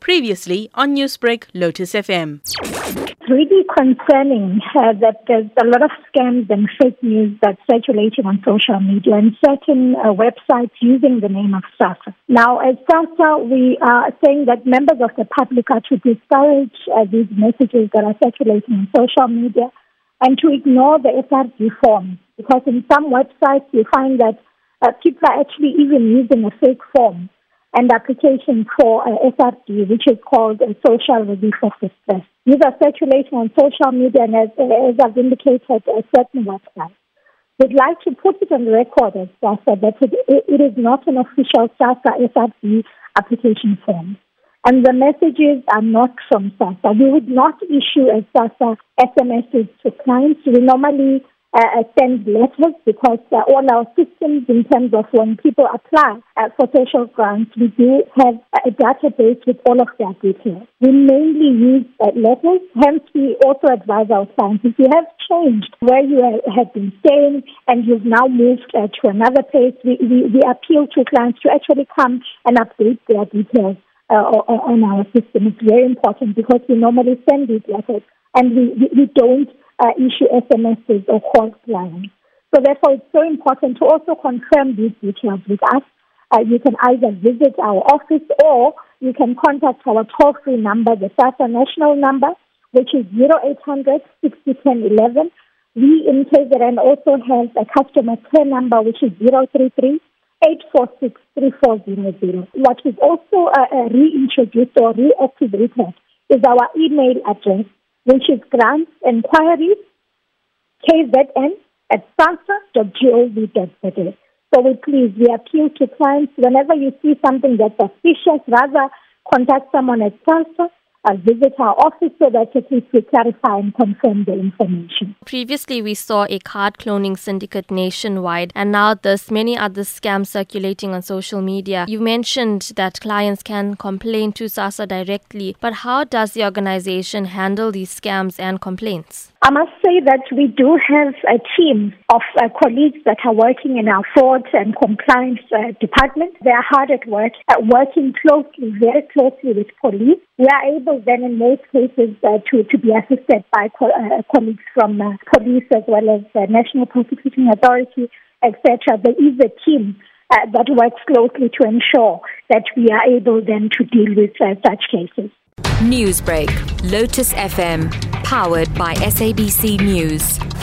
Previously on Newsbreak, Lotus FM. It's really concerning uh, that there's a lot of scams and fake news that's circulating on social media and certain uh, websites using the name of SASSA. Now, as SASSA, we are saying that members of the public are to discourage uh, these messages that are circulating on social media and to ignore the SRD form because in some websites you find that uh, people are actually even using a fake form and application for uh, SRD, which is called a social relief of distress. These are circulating on social media and as, as I've indicated, a certain website. We'd like to put it on record as SASSA that it, it is not an official SASSA SRD application form. And the messages are not from SASSA. We would not issue a SASSA SMSs to clients. We normally uh, send letters because uh, all our systems in terms of when people apply uh, for social grants, we do have a database with all of their details. We mainly use uh, letters, hence we also advise our clients if you have changed where you have been staying and you've now moved uh, to another place, we, we, we appeal to clients to actually come and update their details. Uh, on our system. It's very important because we normally send these letters and we, we, we don't uh, issue SMSs or clients. So therefore, it's so important to also confirm these details with us. Uh, you can either visit our office or you can contact our toll-free number, the SASSA national number, which is 0800 601011. We in KZN also have a customer care number, which is 033 846 3400. What we've also uh, uh, reintroduced or reactivated is our email address, which is grants inquiries kzn at sassa.gov.za. So we please, we appeal to clients whenever you see something that's suspicious, rather contact someone at SASSA uh, visit our office so that at least we clarify and confirm the information. Previously, we saw a card cloning syndicate nationwide, and now there's many other scams circulating on social media. You mentioned that clients can complain to SASSA directly, but how does the organization handle these scams and complaints? I must say that we do have a team of uh, colleagues that are working in our fraud and compliance uh, department. They are hard at work, working closely, very closely with police. We are able then in most cases uh, to, to be assisted by co- uh, colleagues from uh, police as well as the National Prosecuting Authority, etc. There is a team that works closely to ensure that we are able then to deal with such cases. Newsbreak, Lotus FM, powered by SABC News.